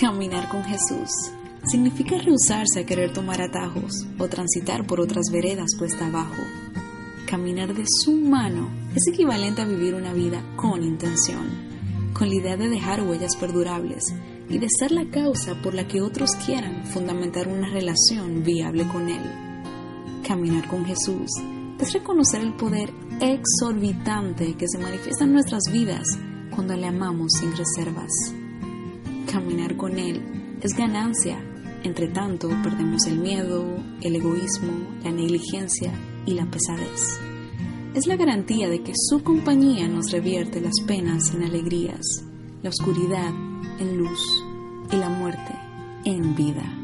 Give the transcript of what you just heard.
Caminar con Jesús significa rehusarse a querer tomar atajos o transitar por otras veredas cuesta abajo. Caminar de su mano es equivalente a vivir una vida con intención, con la idea de dejar huellas perdurables y de ser la causa por la que otros quieran fundamentar una relación viable con Él. Caminar con Jesús es reconocer el poder exorbitante que se manifiesta en nuestras vidas cuando le amamos sin reservas. Caminar con Él es ganancia, entre tanto perdemos el miedo, el egoísmo, la negligencia y la pesadez. Es la garantía de que su compañía nos revierte las penas en alegrías, la oscuridad en luz y la muerte en vida.